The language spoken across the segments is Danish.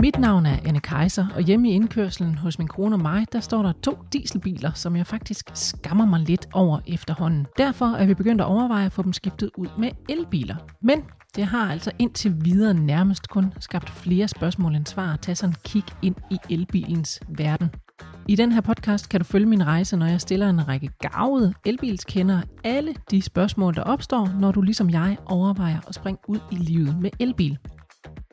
Mit navn er Anne Kaiser, og hjemme i indkørselen hos min kone og mig, der står der to dieselbiler, som jeg faktisk skammer mig lidt over efterhånden. Derfor er vi begyndt at overveje at få dem skiftet ud med elbiler. Men det har altså indtil videre nærmest kun skabt flere spørgsmål end svar at tage sådan en kig ind i elbilens verden. I den her podcast kan du følge min rejse, når jeg stiller en række gavede elbilskendere alle de spørgsmål, der opstår, når du ligesom jeg overvejer at springe ud i livet med elbil.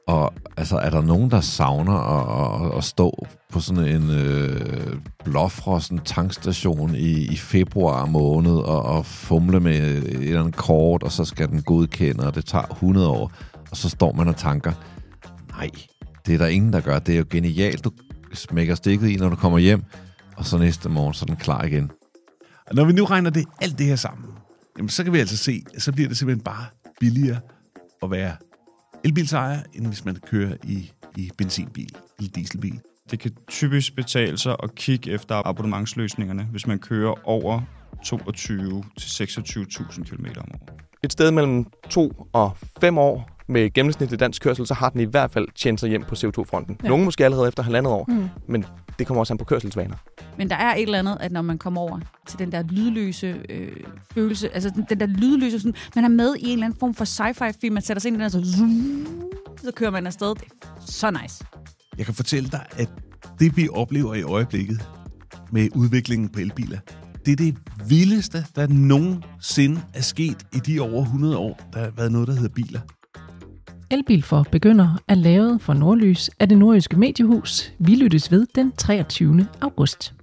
Og altså, er der nogen, der savner at, at, at stå på sådan en øh, blåfrosten tankstation i, i februar måned og, og fumle med et eller andet kort, og så skal den godkende, og det tager 100 år, og så står man og tanker, nej, det er der ingen, der gør. Det er jo genialt, du smækker stikket i, når du kommer hjem, og så næste morgen, så er den klar igen. Og når vi nu regner det alt det her sammen, jamen, så kan vi altså se, så bliver det simpelthen bare billigere at være elbilsejer, end hvis man kører i, i benzinbil eller dieselbil. Det kan typisk betale sig at kigge efter abonnementsløsningerne, hvis man kører over 22 til 26.000 km om året. Et sted mellem 2 og 5 år med gennemsnitlig dansk kørsel, så har den i hvert fald tjent sig hjem på CO2-fronten. Ja. Nogle måske allerede efter halvandet år, mm. men det kommer også an på kørselsvaner. Men der er et eller andet, at når man kommer over til den der lydløse øh, følelse, altså den, den der lydløse, sådan, man er med i en eller anden form for sci-fi film, man sætter sig ind i den, og så, zoom, så kører man afsted. Det er så nice. Jeg kan fortælle dig, at det vi oplever i øjeblikket med udviklingen på elbiler, det er det vildeste, der nogensinde er sket i de over 100 år, der har været noget, der hedder biler. Elbil for begynder er lavet for Nordlys af det nordjyske mediehus. Vi lyttes ved den 23. august.